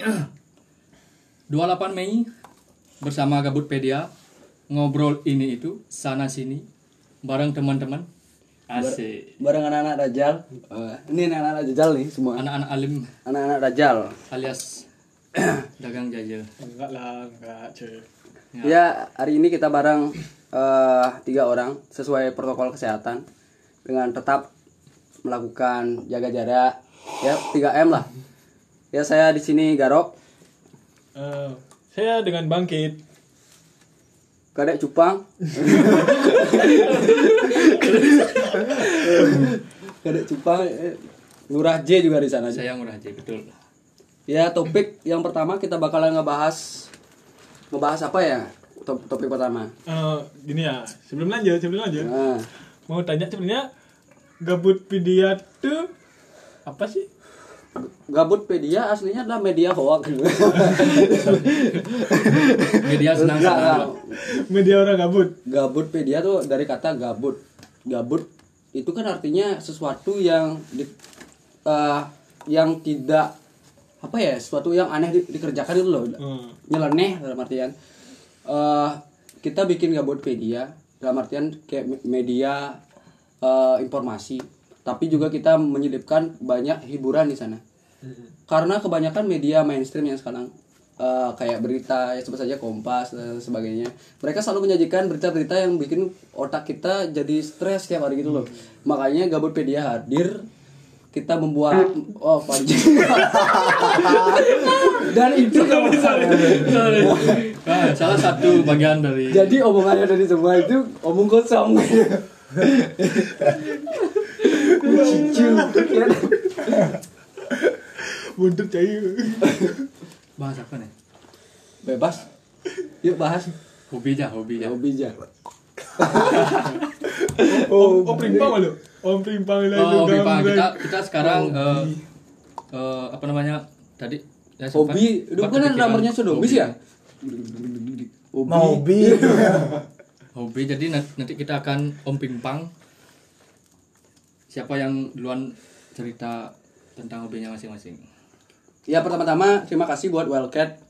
28 Mei bersama Gabutpedia ngobrol ini itu sana sini bareng teman-teman. Asik. bareng anak-anak Dajjal. Eh, ini anak-anak Dajjal nih semua. Anak-anak alim. Anak-anak Dajjal. Alias dagang jajal. Enggak lah, enggak, cuy. ya. Hari ini kita bareng eh, tiga orang sesuai protokol kesehatan dengan tetap melakukan jaga jarak. Ya 3 m lah ya saya di sini Garok Eh, saya dengan bangkit. Kadek Cupang Kadek Cupang eh, Lurah J juga di sana saya murah aja betul Ya topik yang pertama kita bakalan ngebahas ngebahas apa ya Top- topik pertama. Eh, gini ya, sebelum lanjut, sebelum lanjut, Nah, mau tanya sebenarnya Gabutpedia tuh apa sih? Gabutpedia aslinya adalah media hoax. media senang Enggak, senang Media orang gabut. Gabutpedia tuh dari kata gabut. Gabut itu kan artinya sesuatu yang di, eh, yang tidak apa ya, sesuatu yang aneh di- dikerjakan itu loh. Hmm. nyeleneh dalam artian eh kita bikin gabutpedia dalam artian kayak me- media eh, informasi tapi juga kita menyelipkan banyak hiburan di sana. Karena kebanyakan media mainstream yang sekarang eh, kayak berita ya sebut saja Kompas dan sebagainya mereka selalu menyajikan berita-berita yang bikin otak kita jadi stres tiap hari gitu loh. Makanya gabutpedia hadir kita membuat oh panjang dan itu Ah, salah satu bagian dari Jadi omongannya dari semua itu omong kosong. Cicu. Buntut cair. bahas apa nih Bebas. Yuk bahas. hobi aja hobi aja Hobi aja. Oh, oh primpang lu. Oh primpang lah oh gambreng. kita kita sekarang eh, eh, apa namanya tadi ya, sempat- Hobi. Itu kan nomornya Sodomis hobi. ya? Hobi. hobi hobi jadi nanti, nanti kita akan om pimpang siapa yang duluan cerita tentang hobinya masing-masing? Ya pertama-tama terima kasih buat Wildcat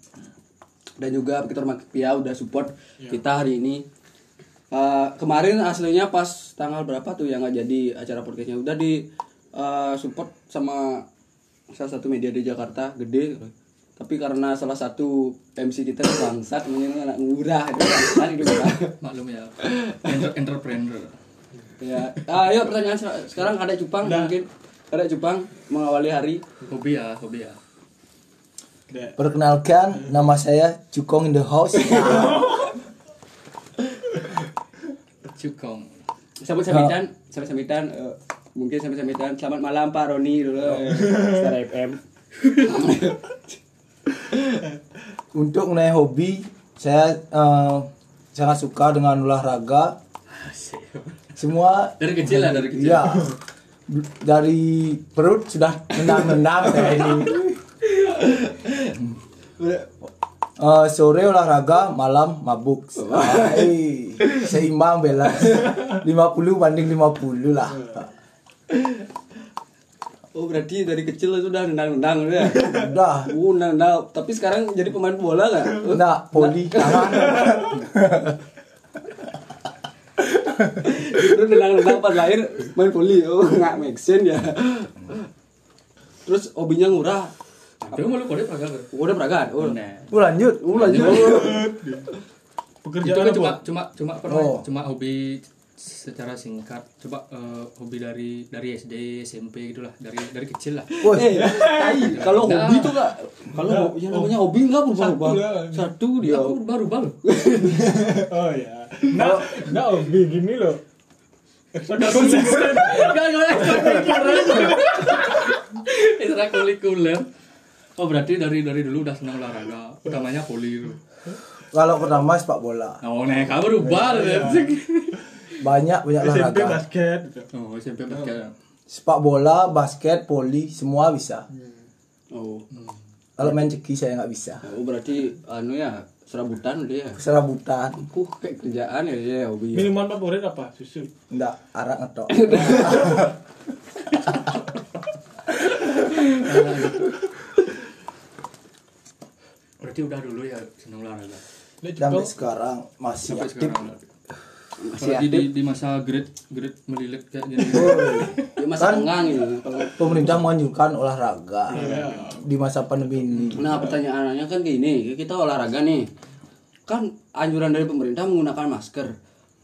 dan juga Victor Pia udah support kita hari ini. Eh, kemarin aslinya pas tanggal berapa tuh yang nggak jadi acara podcastnya? Udah di eh, support sama salah satu media di Jakarta gede. Tapi karena salah satu MC kita bangsat namanya anak murah itu bangsat itu maklum ya entrepreneur ya ayo pertanyaan se- sekarang ada cupang mungkin. Ada cupang mengawali hari. Hobi ya hobi ya. Perkenalkan nama saya Cukong in the house. Cukong Sampai samitan, sampai samitan, eh, mungkin sampai samitan. Selamat malam Pak Roni dulu, eh, Star FM. untuk mengenai hobi saya eh, sangat suka dengan olahraga semua dari kecil lah dari kecil Iya. Dari perut sudah nendang-nendang saya ini. Eh, sore olahraga, malam mabuk. Hai, seimbang bela. 50 banding 50 lah. Oh berarti dari kecil itu udah nendang-nendang udah. Udah. Uh, nendang. Tapi sekarang jadi pemain bola nggak? Enggak, poli tangan. Terus nendang-nendang pas lahir main poli. Oh nggak make sense ya. Terus hobinya murah. Tapi malu kode pagar Udah peragaan. Oh, Oh, lanjut. oh lanjut. itu Pekerjaan apa? cuma cuma cuma? Oh. cuma hobi secara singkat coba eh, hobi dari dari SD SMP gitulah dari dari kecil lah Eh. Kalau hobi tuh nggak, kalau yang namanya hobi nggak berubah-ubah. Satu lah. Satu dia. aku baru baru Oh ya. Nah, nah hobi gini loh. Konsisten. Gak, gak, ekstrakurikuler oh berarti dari dari dulu udah senang olahraga utamanya poli itu kalau pertama sepak bola. oh nih kamu berubah ya Banyak banyak SMP olahraga. basket. gitu. oh SMP basket Sepak bola, basket, poli, semua bisa. Oh. Kalau main ceki saya nggak bisa. Oh berarti anu ya serabutan udah ya. Serabutan, Uh kayak kerjaan ya dia hobi. ya. Minuman favorit apa? Susu. enggak arak ngetok. berarti udah dulu ya senang olahraga Sampai sekarang masih sampai aktif. sekarang. Masih di, aktif di masa grade grade melilit kayak gini ya, masih tenggang gitu kalau Pemerintah menganjurkan olahraga Iya. di masa pandemi ini. Nah pertanyaannya kan gini, kita olahraga nih, kan anjuran dari pemerintah menggunakan masker.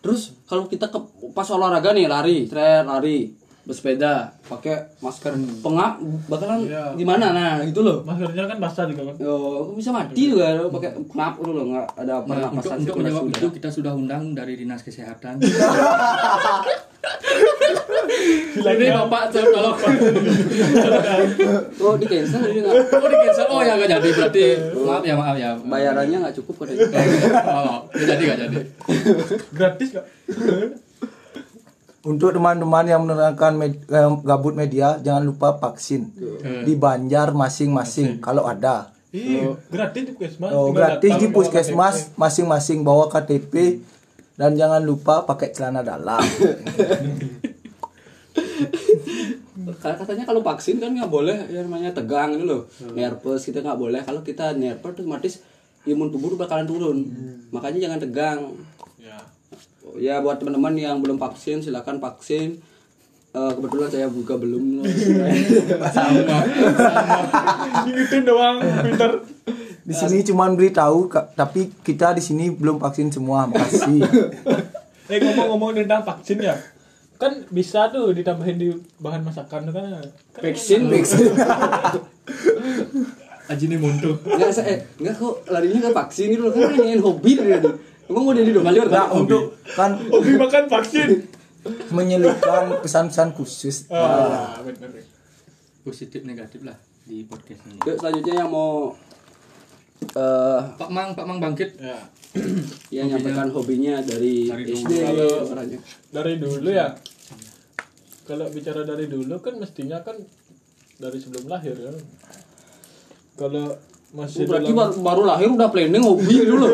Terus kalau kita ke pas olahraga nih lari, tret lari, bersepeda, pakai masker, pengap bakalan Iya. gimana? Nah gitu loh. maskernya kan basah juga kan. Yo, bisa mati juga lo pakai pengap dulu loh, nggak ada Nah, untuk, untuk menjawab itu kita sudah undang dari dinas kesehatan ini bapak kalau Oh di cancel nggak oh di cancel oh ya nggak jadi berarti maaf ya maaf ya bayarannya nggak cukup katanya. oh nggak jadi nggak jadi Gratis kok. Untuk teman-teman yang menerangkan med- eh, gabut media, jangan lupa vaksin. Di Banjar masing-masing kalau ada. Iya, gratis di puskesmas. Oh, gratis di puskesmas masing-masing bawa KTP dan jangan lupa pakai celana dalam. Katanya kalau vaksin kan nggak boleh ya namanya tegang gitu loh. Nervous kita nggak boleh. Kalau kita nervous otomatis imun tubuh bakalan turun. Makanya jangan tegang. Ya buat teman-teman yang belum vaksin silakan vaksin Eh, kebetulan saya juga belum sama Ingetin doang, pinter. Di sini cuma beritahu tapi kita di sini belum vaksin semua. Makasih. Eh ngomong-ngomong tentang vaksin ya. Kan bisa tuh ditambahin di bahan masakan tuh kan. vaksin vaksin aji nih muntuh nggak saya eh, nggak kok larinya ke vaksin loh kan ingin hobi dari emang mau jadi dokter Nah, untuk kan Hobi makan vaksin. menyelipkan pesan-pesan khusus. Ah, bener. positif negatif lah di podcast ini Yuk, selanjutnya yang mau eh Pak Mang Pak Mang bangkit Ya. ya nyampaikan hobinya dari, Dari dulu. SD Kalau- orangnya. Dari dulu ya. Kalau bicara dari dulu kan mestinya kan dari sebelum lahir kan. Kalau masih berarti dalam baru, baru lahir udah planning hobi dulu.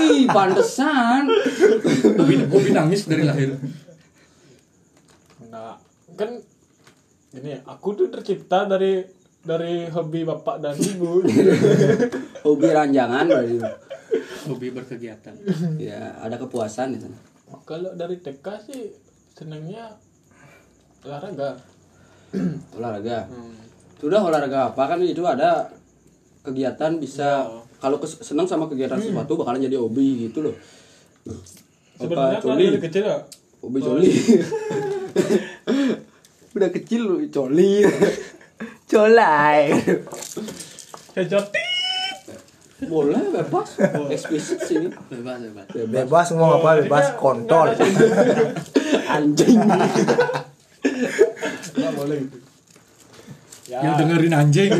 Wih, pantesan. hobi hobi nangis dari lahir Nah, kan ini aku tuh tercipta dari dari hobi bapak dan ibu. Hobi ranjangan berarti. hobi berkegiatan Ya, ada kepuasan di sana. Kalau dari TK sih senangnya olahraga. Olahraga. Hmm. Sudah olahraga apa kan itu ada kegiatan bisa Ya. kalau senang sama kegiatan sesuatu bakalan jadi hobi gitu loh. Sebenarnya Apa kalau coli? dari kecil ya Hobi coli. Udah kecil lu coli. Colai. headshot Boleh bebas. Eksplisit sini. bebas bebas Bebas ngomong apa bebas kontol. Anjing. nggak boleh gitu. Ya, yang dengerin anjing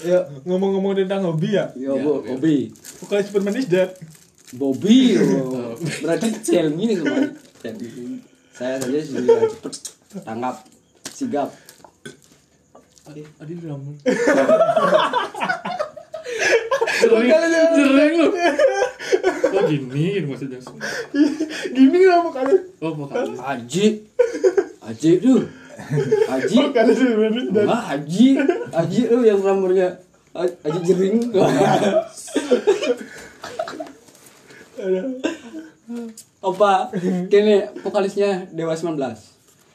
ya ngomong-ngomong tentang hobi ya. Yo, Bu, hobi. Bukan Superman is dead. Bobby. oh. Berarti Celmi nih kemarin. Saya saja sudah cepet tangkap sigap. Adi Adi drama sering sering lu oh gini gini maksudnya Gini lah kali. oh bukan Aji. Aji tuh. Aji. Kali Superman is dead. Wah, Aji. Aji tuh yang rambutnya A- Aji jering. Apa? Kini vokalisnya Dewa 19.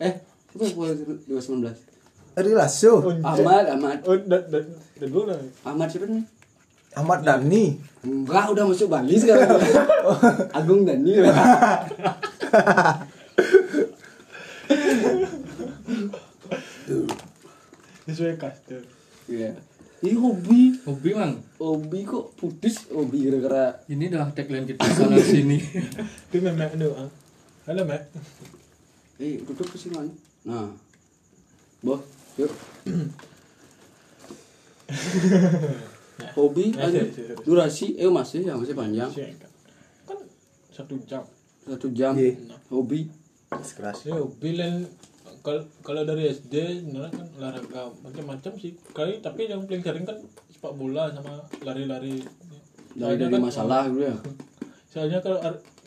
Eh, apa vokalis Dewa 19? Rilaso. Ahmad, Ahmad. Oh, dan dan dan dulu lah. Ahmad siapa nih? Ahmad Dhani. Enggak, udah masuk Bali sekarang. Agung Dani. Sesuai kastel. Iya. Ini hobi. hobi mang Hobi kok pudis hobi gara-gara ini adalah tagline kita sana sini Itu memek doang. Halo, Mek. eh duduk ke sini. Nah. Boh, yuk. hobi aja. Durasi eh masih ya masih panjang. Kan satu jam. Satu jam. Iya. Hobi. Keras. Ya, hobi lain kalau kalau dari SD sebenarnya kan olahraga macam-macam sih. Kali tapi yang paling sering kan sepak bola sama lari-lari. Dari Soalnya dari kan- masalah gitu ya. Soalnya kalau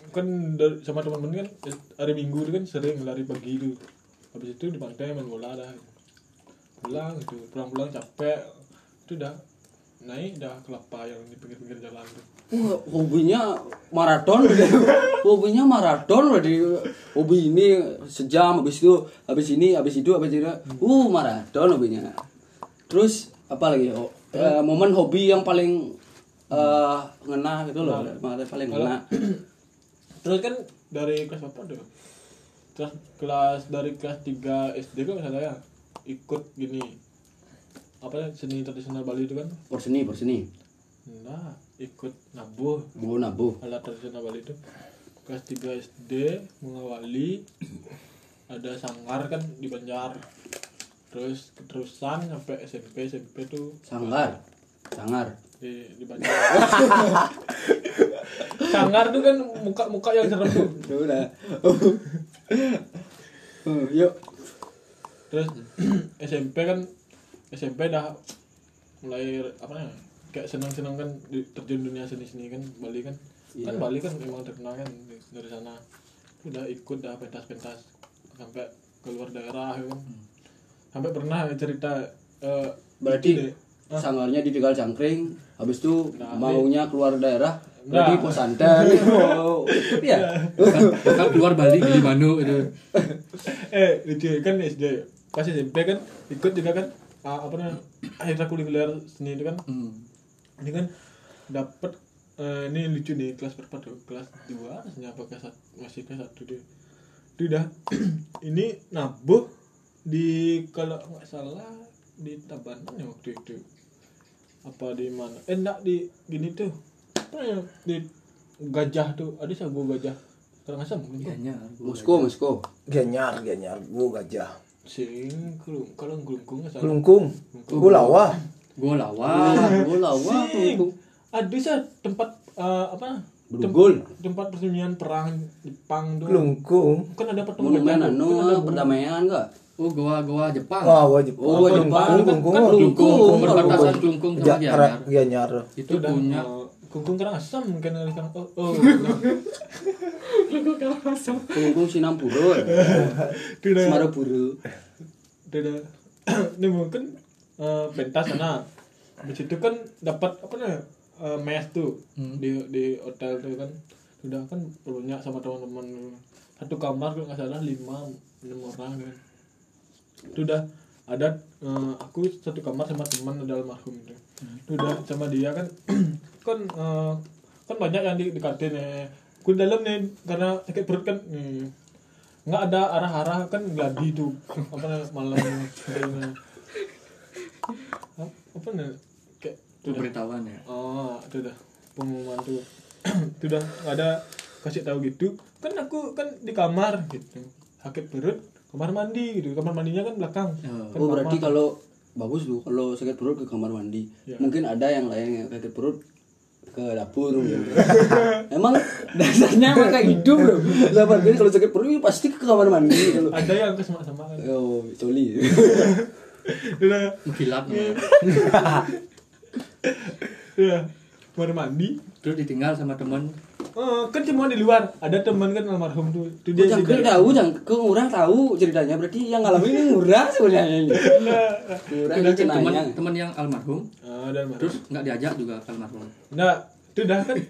kan dari, sama teman-teman kan hari Minggu itu kan sering lari pagi itu. Habis itu di pantai main bola dah. pulang gitu pulang-pulang capek itu udah naik udah kelapa yang di pinggir-pinggir jalan tuh Wah, hobinya maraton hobinya maraton loh di hobi ini. Sejam habis itu habis ini habis itu habis itu. Uh maraton hobinya. Terus apa lagi? Oh, eh, momen hobi yang paling eh ngena gitu loh. Paling Kalau- ngena. terus kan dari kelas berapa tuh? Terus kelas dari kelas 3 SD kan misalnya ya? Ikut gini. Apa ya, seni tradisional Bali itu kan? Porseni porseni. Nah ikut nabuh. Mau nabuh. Alat tradisional Bali itu kelas 3 SD mengawali ada sanggar kan di Banjar. Terus keterusan sampai SMP SMP tuh sanggar? Sanggar? di di Banjar. Sanggar tuh kan muka muka yang serem. Tuh udah. Oh, yuk. Terus SMP kan SMP dah mulai apa ya kayak senang senang kan di, terjun dunia seni seni kan Bali kan. Kan Bali kan memang terkenal kan dari sana. Udah ikut dah pentas pentas sampai keluar daerah ya kan. Sampai pernah cerita eh, berarti sanggarnya di Tegal Cangkring habis itu Nah, maunya keluar daerah Nah. berarti posanten oh, ikut ya? Bakal keluar Bali di Manu itu. Eh lucu kan SD pas SMP kan ikut juga kan ah, apa namanya akhirnya kuliner seni itu kan ini kan dapat eh, ini lucu nih kelas berapa tuh? Kelas dua rasanya apa? Kelas satu masih kelas satu deh itu udah ini nabuh di kalau nggak salah di Tabanan ya waktu itu. Apa di mana? Eh enggak di gini tuh. Apa ya? Di gajah tuh. Ada sagu gajah. Karangasem mungkin. Kayaknya Moskow Moskow Genyar, genyar, gua gajah. sing kalau kalau gelungkung nggak salah. Kelungkung, gua lawa. Gue lawa bola wah Sing. ada sih tempat eh, apa Berugul. tempat persembunyian perang Jepang tuh Kelungkung. kan ada pertemuan tuh. anu Kan ada perdamaian enggak oh goa goa Jepang Wah, gua Jepang. Oh, gua Jepang. Kelungkung. Kan Kelungkung Kelungkung. perbatasan Kelungkung sama Ja- Gianyar Gianyar. itu punya kungkung kerang asam kan dari sekarang oh, oh Kelungkung Sinampuro tidak Semarapuro tidak ini mungkin eh, pentas sana. Di situ kan dapat apa nih eh, mes tuh. Di di hotel tuh kan. Sudah kan punya sama teman-teman. Satu kamar kalau nggak salah lima enam orang kan. Sudah ada eh, aku satu kamar sama teman ada almarhum itu. Sudah sama dia kan. Kan eh, kan banyak yang di, di kantin ya. Aku dalam nih karena sakit perut kan. Nih nggak ada arah-arah kan gladi tuh. Apa malam. Apa nih? Kayak pemberitahuan ya? Oh itu dah pengumuman tuh. Itu dah nggak ada kasih tahu gitu. Kan aku kan di kamar gitu. Sakit perut kamar mandi gitu. Kamar mandinya kan belakang. Oh. Kan oh berarti kamar. kalau bagus tuh kalau sakit perut ke kamar mandi. Ya. mungkin ada yang lain yang sakit perut ke dapur mungkin. emang dasarnya emang kayak gitu bro. Ini kalau sakit perut ya pasti ke kamar mandi gitu. Ada yang kesama sama kan. Oh coli udah namanya. udah kamar mandi. Terus ditinggal sama teman. Eh, kan cuma di luar. Ada teman kan almarhum tuh. Itu dia Dia jangkrik tahu, jangkrik murah tahu ceritanya. Berarti yang ngalamin ini murah sebenarnya. ini. Murah Itu ini kan teman teman yang almarhum ada almarhum. terus nggak diajak juga ke almarhum. Nah itu dah kan.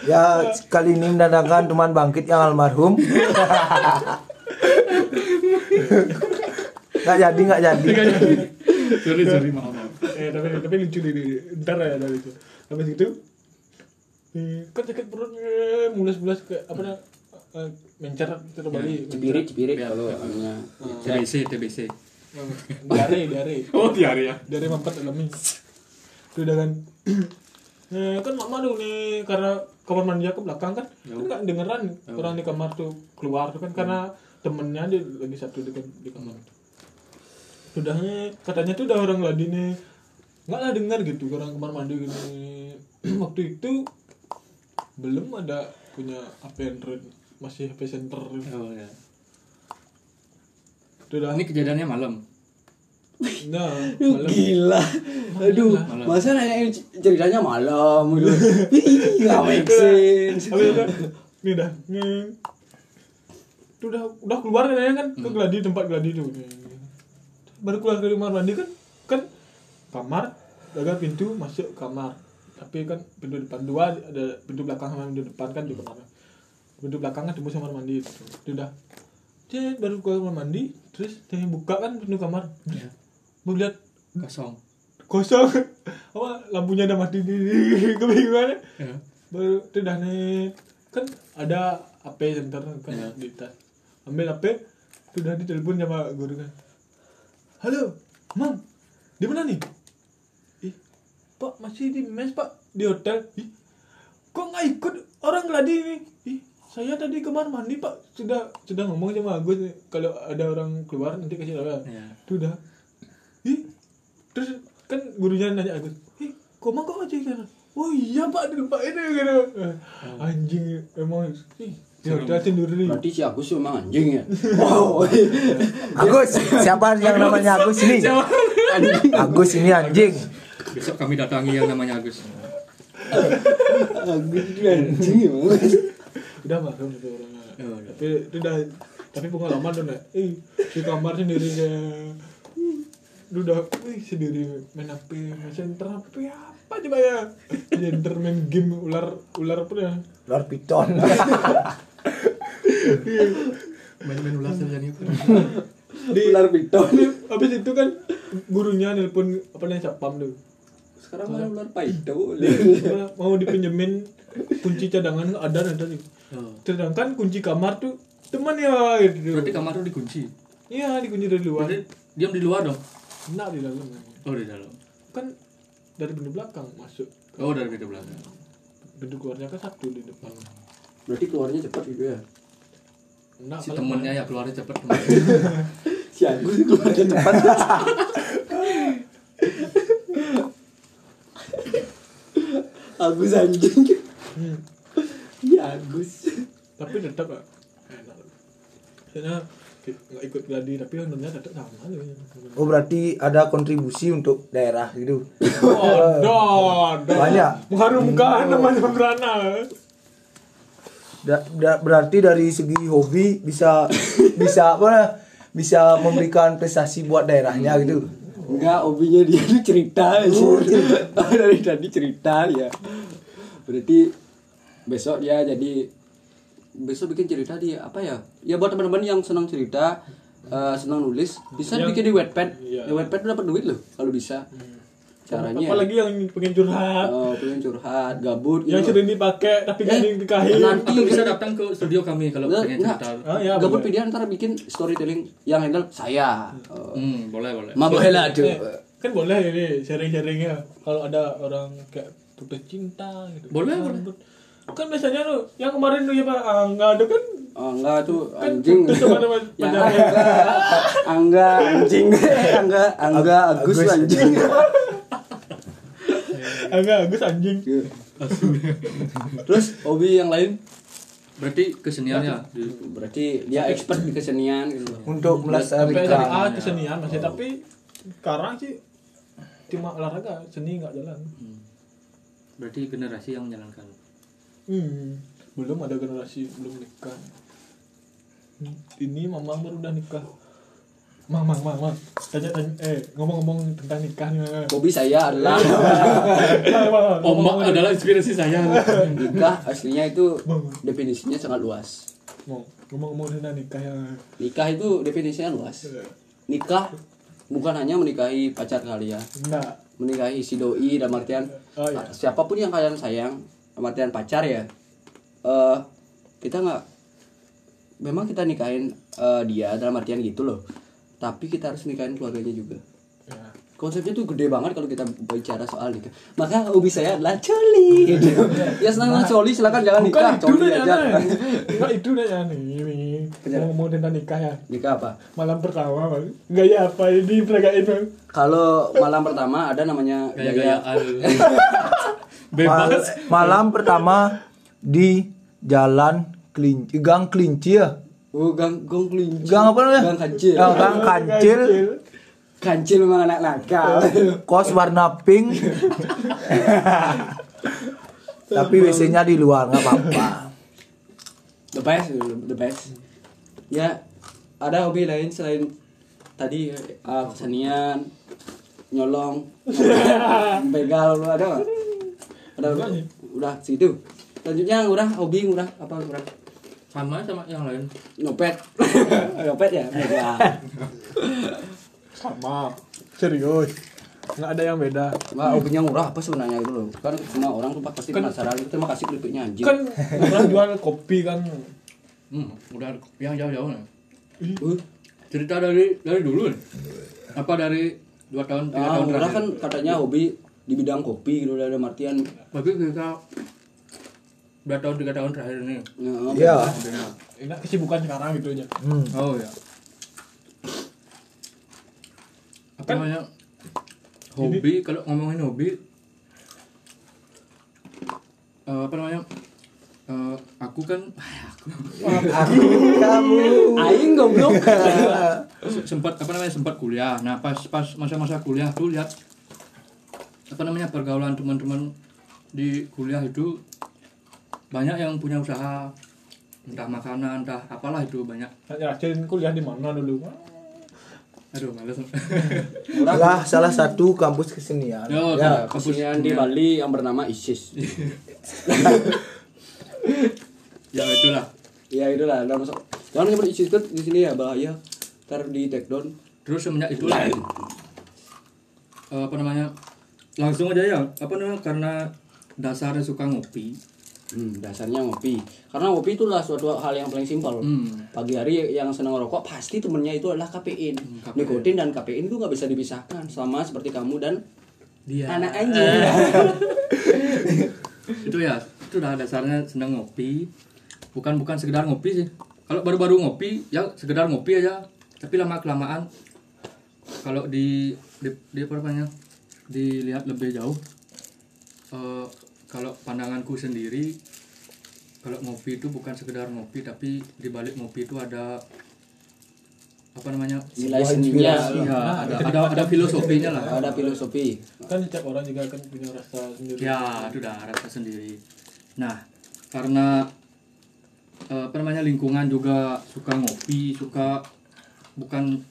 Ya, kali ini mendatangkan teman bangkit yang almarhum. Nggak jadi, nggak jadi. sorry sorry maaf maaf. Eh tapi tapi lucu nih nih. ntar ya ada lucu habis itu eh, kan sakit perut eh, mulus-mulus ke apa namanya eh, mencer itu Bali Cipirik, cipirik kalau anunya. TBC TBC Eh, diare diare. Oh diare ya. Dari mampet alami itu udah kan. Eh, kan mama tuh nih karena kamar mandi aku belakang kan. Kan nggak dengeran orang di kamar tuh keluar tuh kan. Karena temennya dia lagi satu di, di kamar. Sudahnya katanya tuh udah orang ladi nih nggak lah dengar gitu orang kamar mandi gini. Waktu itu belum ada punya HP Android masih HP center. Oh ya itu udah ini kejadiannya malam? Nah malam. gila. Aduh, Malam. masa nanya ini ceritanya malam? Gitu. Ih, Nggak make sense. Habis itu, nih dah nih tuh udah udah keluar kan kan ke gladi tempat gladi tuh. Baru keluar dari kamar mandi kan kan kamar ada pintu masuk kamar. Tapi kan pintu depan dua ada pintu belakang sama pintu depan kan di kamar. Pintu belakang kan tembus kamar mandi gitu. Itu udah. Cet, baru keluar kamar mandi terus dia buka kan pintu kamar. Ya. mau lihat kosong. Kosong. Apa lampunya udah mati di kebingungan ya. baru itu udah nih kan ada HP center kan Ya. di tas ambil HP sudah ditelepon sama guru kan. Halo mam di mana nih? Ih pak masih di mes pak di hotel. Ih kok nggak ikut orang gladi ini? Ih saya tadi kemar mandi pak sudah sudah ngomong sama Agus kalau ada orang keluar nanti kasih tahu ya Ya. itu udah ih terus kan gurunya nanya Agus ih kok mang kok aja kan oh iya pak tempat ini gitu. Eh, anjing emang ih di hotel sendiri Berarti si Agus memang anjing ya. Wow. Agus, siapa yang namanya Agus ini? Agus ini anjing. besok kami datangi yang namanya Agus Agus itu anjing emang. udah itu orangnya Oh, udah. tapi itu udah tapi pengalaman tuh nek ih di kamar sendiri Lu udah wih sendiri main HP main center HP apa coba ya center main game ular ular apa ya Luar piton. main-main ulas saja nih di Ular piton. habis itu kan gurunya nelpon apa namanya sapam tuh. Sekarang malah ular paido. mau dipinjemin kunci cadangan ada nanti sih oh. sedangkan kunci kamar tuh teman ya gitu. Berarti kamar tuh dikunci? Iya dikunci dari luar. Berarti diam di luar dong? Enggak di dalam. Oh di dalam. Kan dari pintu belakang masuk. Oh dari pintu belakang. Pintu keluarnya kan satu di depan. Berarti keluarnya cepat gitu ya. Enggak si temennya ya keluarnya cepet. Si Agus keluarnya cepat. Agus anjing. Iya Agus. tapi tetap ya enak karena nggak ikut gladi tapi honornya tetap sama Oh berarti ada kontribusi untuk daerah gitu. oh Banyak. mengharumkan namanya Brana Da- da- berarti dari segi hobi bisa bisa apa? Bisa memberikan prestasi buat daerahnya gitu. Enggak, hobinya dia tuh cerita aja. Dari tadi cerita ya. Berarti besok dia jadi besok bikin cerita di apa ya? Ya buat teman-teman yang senang cerita, eh, senang nulis, bisa Yang- bikin di Wattpad. Iya. Di Wattpad dapat duit loh kalau bisa. Caranya apalagi yang pengen curhat oh, pengen curhat, gabut yang gitu. sering dipakai tapi gak Eh, yang dikahin nanti atau bisa datang ke studio kami kalau Enggak, pengen cerita Oh, iya, gabut boleh. video ntar bikin storytelling yang handle saya. Oh. hmm boleh boleh Ma boleh lah aduh. Eh, kan boleh ini sharing-sharingnya kalau ada orang kayak putus cinta gitu Boleh, Kan, kan biasanya tuh yang kemarin tuh ya pak Angga ada kan Oh, enggak tuh kan anjing. putus sama sama Ya, pacarnya Angga anjing Angga Angga Agus Agus. anjing Angga Agus anjing. Terus hobi yang lain? Berarti keseniannya. Berarti dia expert di kesenian gitu. Untuk melestarikan. A kesenian masih tapi sekarang sih cuma olahraga seni nggak jalan. Berarti generasi yang menjalankan. Hmm, belum ada generasi belum nikah. Hmm, ini mama baru udah nikah mang mang mang mang tanya tanya eh ngomong-ngomong tentang nikah nih Mang. hobi saya adalah omak adalah inspirasi saya. Nikah aslinya itu definisinya sangat luas. Mang, ngomong-ngomong tentang nikah ya nikah itu definisinya luas. Nikah bukan hanya menikahi pacar kalian. Enggak. Menikahi si doi dalam artian Oh, iya. siapa pun yang kalian sayang dalam artian pacar ya eh kita nggak memang kita nikahin eh, dia dalam artian gitu loh tapi kita harus nikahin keluarganya juga. Ya. konsepnya tuh gede banget kalau kita bicara soal nikah. Maka hobi saya adalah coli. Gitu. ya senang coli. Silakan jangan bukan nikah coli aja. Enggak itu nih nih ini? Ngomong tentang nikah ya? Nikah apa? Malam pertama gaya apa ini peragain bang kalau malam pertama ada namanya gaya Mal- bebas. Malam pertama di jalan kelinci, gang kelinci ya. Oh gang gong kelinci Gang apa namanya? gang kancil Oh, gang kancil. kancil memang anak nakal Kos warna pink. Tapi WC-nya di luar nggak apa-apa. the best the best ya ada hobi lain selain tadi uh, kesenian nyolong begal lu ada nggak ada udah, udah segitu selanjutnya udah hobi udah apa udah sama sama yang lain. Nyopet. Nyopet ya? Begal sama. Serius. Nggak ada yang beda. Wah, hobinya murah apa sebenarnya itu loh? Kan semua orang tuh pasti Kan- penasaran. Terima kasih klipnya anjing. kan orang jual kopi kan. Hmm, udah yang jauh-jauh nih. Uh, cerita dari dari dulu nih. Apa dari dua tahun tiga ah, tahun murah terakhir? kan katanya hobi di bidang kopi gitu ada Martian tapi kita dua tahun tiga tahun terakhir ini. Ya. ya, enak kesibukan sekarang gitu aja. Hmm. oh ya apa Kan- namanya? Hobi kalau ngomongin hobi eh, apa namanya? Eh, aku kan aku. Kamu. aing goblok. Se- sempat apa namanya sempat kuliah. Nah pas pas masa-masa kuliah tuh lihat apa namanya pergaulan teman-teman di kuliah itu banyak yang punya usaha entah makanan entah apalah itu banyak. Saya jelasin kuliah di mana dulu? Aduh males. Lah salah satu kampus kesenian. Yo, Ya. kampus kesenian di Bali yang bernama ISIS. Ya itulah. Ya itulah. Udah masuk. Jangan nyebut ISIS kan di sini ya bahaya. Ntar di take down. Terus semenjak itulah eh, apa namanya langsung aja ya. Apa namanya karena dasarnya suka ngopi hmm, dasarnya ngopi. Karena ngopi itu lah suatu hal yang paling simpel. Hmm. pagi hari yang senang ngerokok pasti temennya itu adalah kafein. Kafein. nikotin dan kafein itu nggak bisa dipisahkan sama seperti kamu dan dia. anak anjing. Itu ya itu udah dasarnya senang ngopi. Bukan bukan sekedar ngopi sih. Kalau baru-baru ngopi ya sekedar ngopi aja. Tapi lama kelamaan kalau di di, di apa namanya dilihat lebih jauh eh, kalau pandanganku sendiri kalau ngopi itu bukan sekedar ngopi tapi di balik ngopi itu ada apa namanya nilai seninya ya, ada, ada ada filosofinya lah. Ada filosofi. Kan setiap orang juga kan punya rasa sendiri. Ya, itu udah rasa sendiri. Nah, karena eh, apa namanya lingkungan juga suka ngopi, suka bukan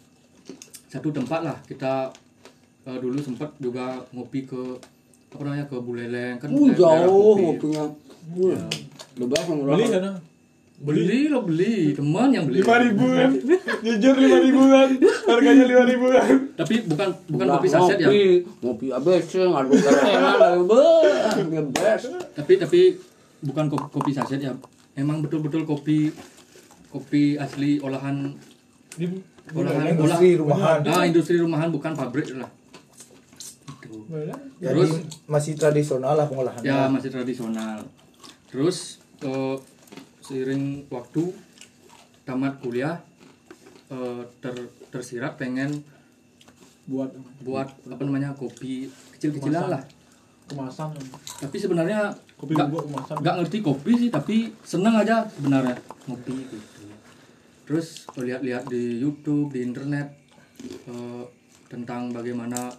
satu tempat lah. Kita eh, dulu sempat juga ngopi ke apa namanya ke Buleleng kan uh, jauh kopi. ngopinya uh, lebih yang beli sana Beli lo beli, teman yang beli. lima ribu kan jujur lima ribu kan harganya lima ribu kan Tapi bukan bukan kopi saset ya. ngopi abis ngadu ngebes Tapi tapi bukan kopi, kopi saset ya. Emang betul-betul kopi kopi asli olahan di olahan Industri olah- rumahan. Ah, industri rumahan bukan pabrik lah. Itu. Jadi Terus masih tradisional lah pengolahannya. ya masih tradisional. Terus eh, seiring waktu tamat kuliah eh, ter tersirat pengen buat buat apa namanya kopi kecil-kecilan lah. kemasan Tapi sebenarnya kopi nggak bubuk kemasan nggak ngerti kopi sih tapi seneng aja sebenarnya ngopi gitu. Terus lihat-lihat di YouTube di internet eh, tentang bagaimana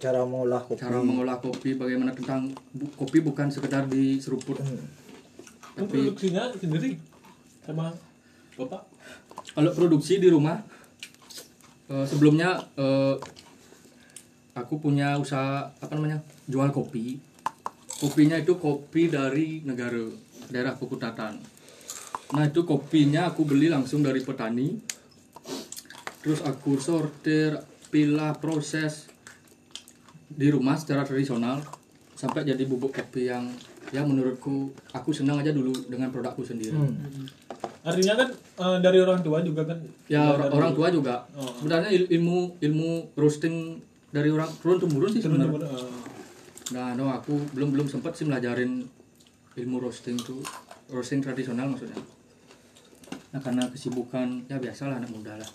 Cara mengolah kopi. cara mengolah kopi bagaimana tentang bu- kopi bukan sekedar diseruput Hmm. Kan tapi produksinya sendiri sama bapak? Kalau produksi di rumah eh, sebelumnya eh, aku punya usaha apa namanya jual kopi. Kopinya itu kopi dari negara daerah Pekutatan nah itu kopinya aku beli langsung dari petani. Terus aku sortir pilah proses di rumah secara tradisional sampai jadi bubuk kopi yang ya menurutku aku senang aja dulu dengan produkku sendiri. Hmm. artinya kan eh, dari orang tua juga kan? Ya or- orang tua juga. Oh. sebenarnya il- ilmu ilmu roasting dari orang turun temurun sih sebenarnya. eh, nah no aku belum belum sempat sih melajarin ilmu roasting tuh roasting tradisional maksudnya. Nah karena kesibukan ya biasalah anak muda lah.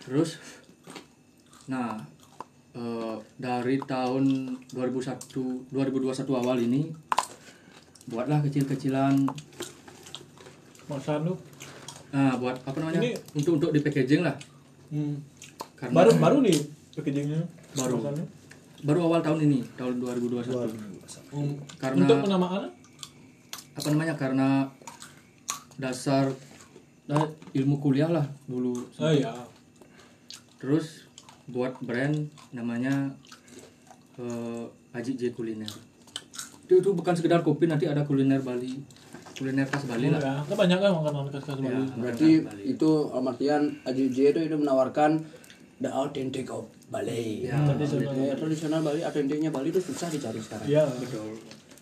Terus nah eh, dari tahun 2001 2021 awal ini buatlah kecil-kecilan. Kemasan lu nah buat apa namanya? Ini- untuk untuk di packaging lah. Hmm. karena baru baru nih packagingnya. Baru. kemasannya. baru awal tahun ini tahun 2021 Hmm. Karena- untuk penamaan apa namanya? Karena dasar nah, ilmu kuliah lah dulu. Oh iya. Terus buat brand namanya eh, Haji J Kuliner itu, itu bukan sekedar kopi nanti ada kuliner Bali kuliner khas Bali lah ya banyak kan makanan khas-khas Ya, Bali Berarti makanan Bali. itu Amartian AJJ itu itu menawarkan the authentic of Bali. Ya, tradisional. Ya, tradisional Bali, autentiknya Bali itu susah dicari sekarang. iya betul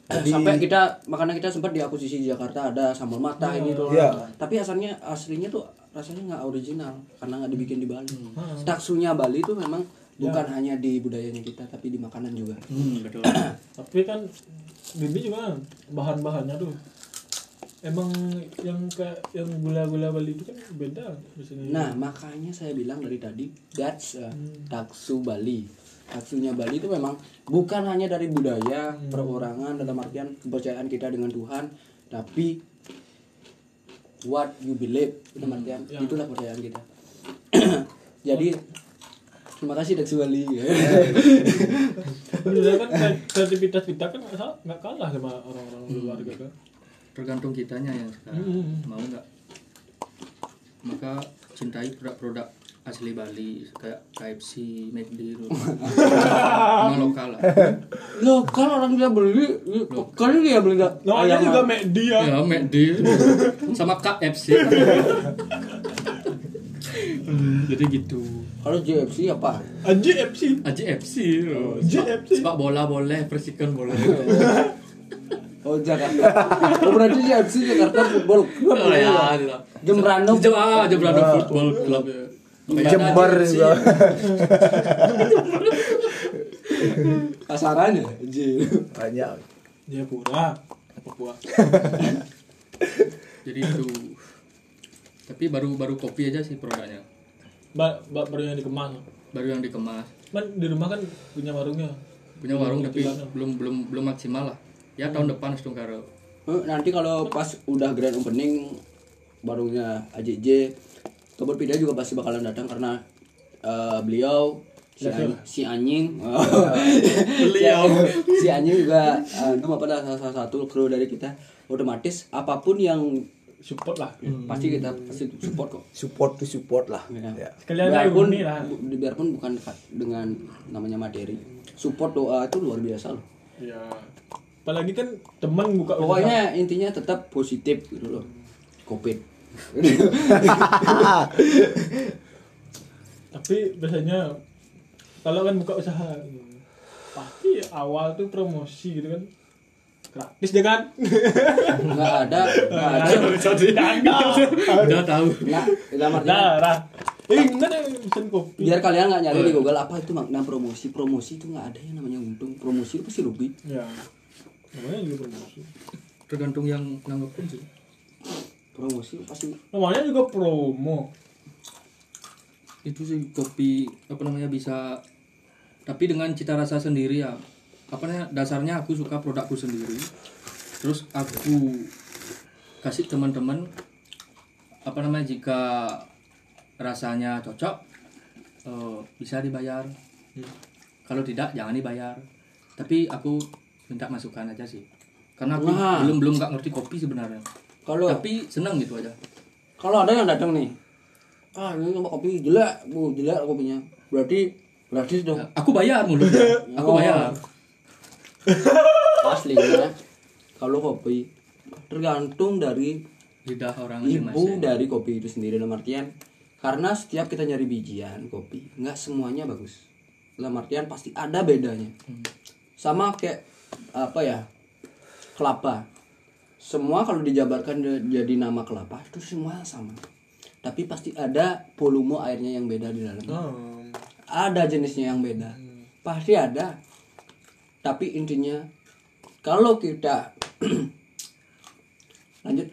Sampai kita makanya kita sempat di akuisisi di Jakarta ada sambal mata ini tuh. Iya. Tapi asalnya aslinya tuh rasanya nggak original karena nggak dibikin di Bali. Hmm. Taksunya Bali itu memang bukan hanya di budayanya kita tapi di makanan juga. hmm, betul tapi kan Bibi juga bahan-bahannya tuh emang yang kayak yang gula-gula Bali itu kan beda di sini Nah, makanya saya bilang dari tadi that's uh, Hmm. taksu Bali. Taksunya Bali itu memang bukan hanya dari budaya, Hmm. perorangan dalam artian kepercayaan kita dengan Tuhan, tapi what you believe dalam artian Ya. itulah kepercayaan kita. Jadi terima kasih Taksu Bali. Sebenarnya kan kreativitas kita kan nggak kalah sama orang-orang luar juga kan tergantung kitanya yang sekarang Hmm. mau nggak maka cintai produk-produk asli Bali kayak KFC, McD itu lokal lah Loh, kan orang dia beli, kan dia beli dah. namanya juga McD ya ya McD sama KFC Hmm, jadi gitu Kalau JFC apa? Aji FC Aji FC loh. JFC. sepak bola boleh persikan boleh Oh Jakarta. Oh berarti JFC Jakarta Football Club. oh ya itulah. Jembrano. Jem ah Jembrano Football Club ya Jember juga. Pasarannya. J. Banyak. Jayapura Papua jadi itu tapi baru baru kopi aja sih produknya. Mbak, mbak baru yang dikemas. Baru yang dikemas. Kan di rumah kan punya warungnya. Punya warung tapi belum belum belum maksimal lah. Ya tahun depan harus karo Oh, Nanti kalau pas udah grand opening warungnya AJJ Tobor Pida juga pasti bakalan datang karena eh, beliau si, An- si anjing. Beliau. Si anjing juga eh, itu apa dah salah, salah satu kru dari kita. Otomatis apa pun yang support lah. Pasti kita pasti support kok. Support to support lah. Ya. Ya. sekalian biarpun ini lah. biarpun bukan dekat dengan namanya materi support doa itu luar biasa loh. Ya apalagi kan teman buka usaha. pokoknya intinya tetap positif gitu loh. Covid tapi biasanya kalau kan buka usaha pasti awal tuh promosi gitu kan. Gratis deh kan? Nggak ada nggak ada. udah tahu. Nggak artian nah nah eh pesen kopi. Biar kalian nggak nyari di Google apa itu makna promosi? Promosi itu nggak ada yang namanya untung. Promosi itu pasti rugi. Ya namanya juga promosi. Tergantung yang nanggepin sih promosi pasti namanya juga promo. Itu sih kopi apa namanya bisa tapi dengan cita rasa sendiri ya. Apa namanya dasarnya aku suka produkku sendiri. Terus aku kasih teman-teman apa namanya jika rasanya cocok eh, bisa dibayar. Kalau tidak jangan dibayar. Tapi aku minta masukan aja sih. Karena aku Wah. belum belum nggak ngerti kopi sebenarnya kalau tapi seneng gitu aja. Kalau ada yang datang nih ah ini sama kopi jelek bu jelek kopinya. Berarti gratis dong. Aku bayar mulu aku Oh. bayar aslinya kalau kopi tergantung dari lidah orang ibu dari kopi itu sendiri. Dalam artian karena setiap kita nyari bijian kopi nggak semuanya bagus. Dalam artian pasti ada bedanya. Sama kayak apa ya kelapa semua kalau dijabarkan jadi nama kelapa itu semua sama tapi pasti ada volume airnya yang beda di dalamnya oh. ada jenisnya yang beda pasti ada tapi intinya kalau kita lanjut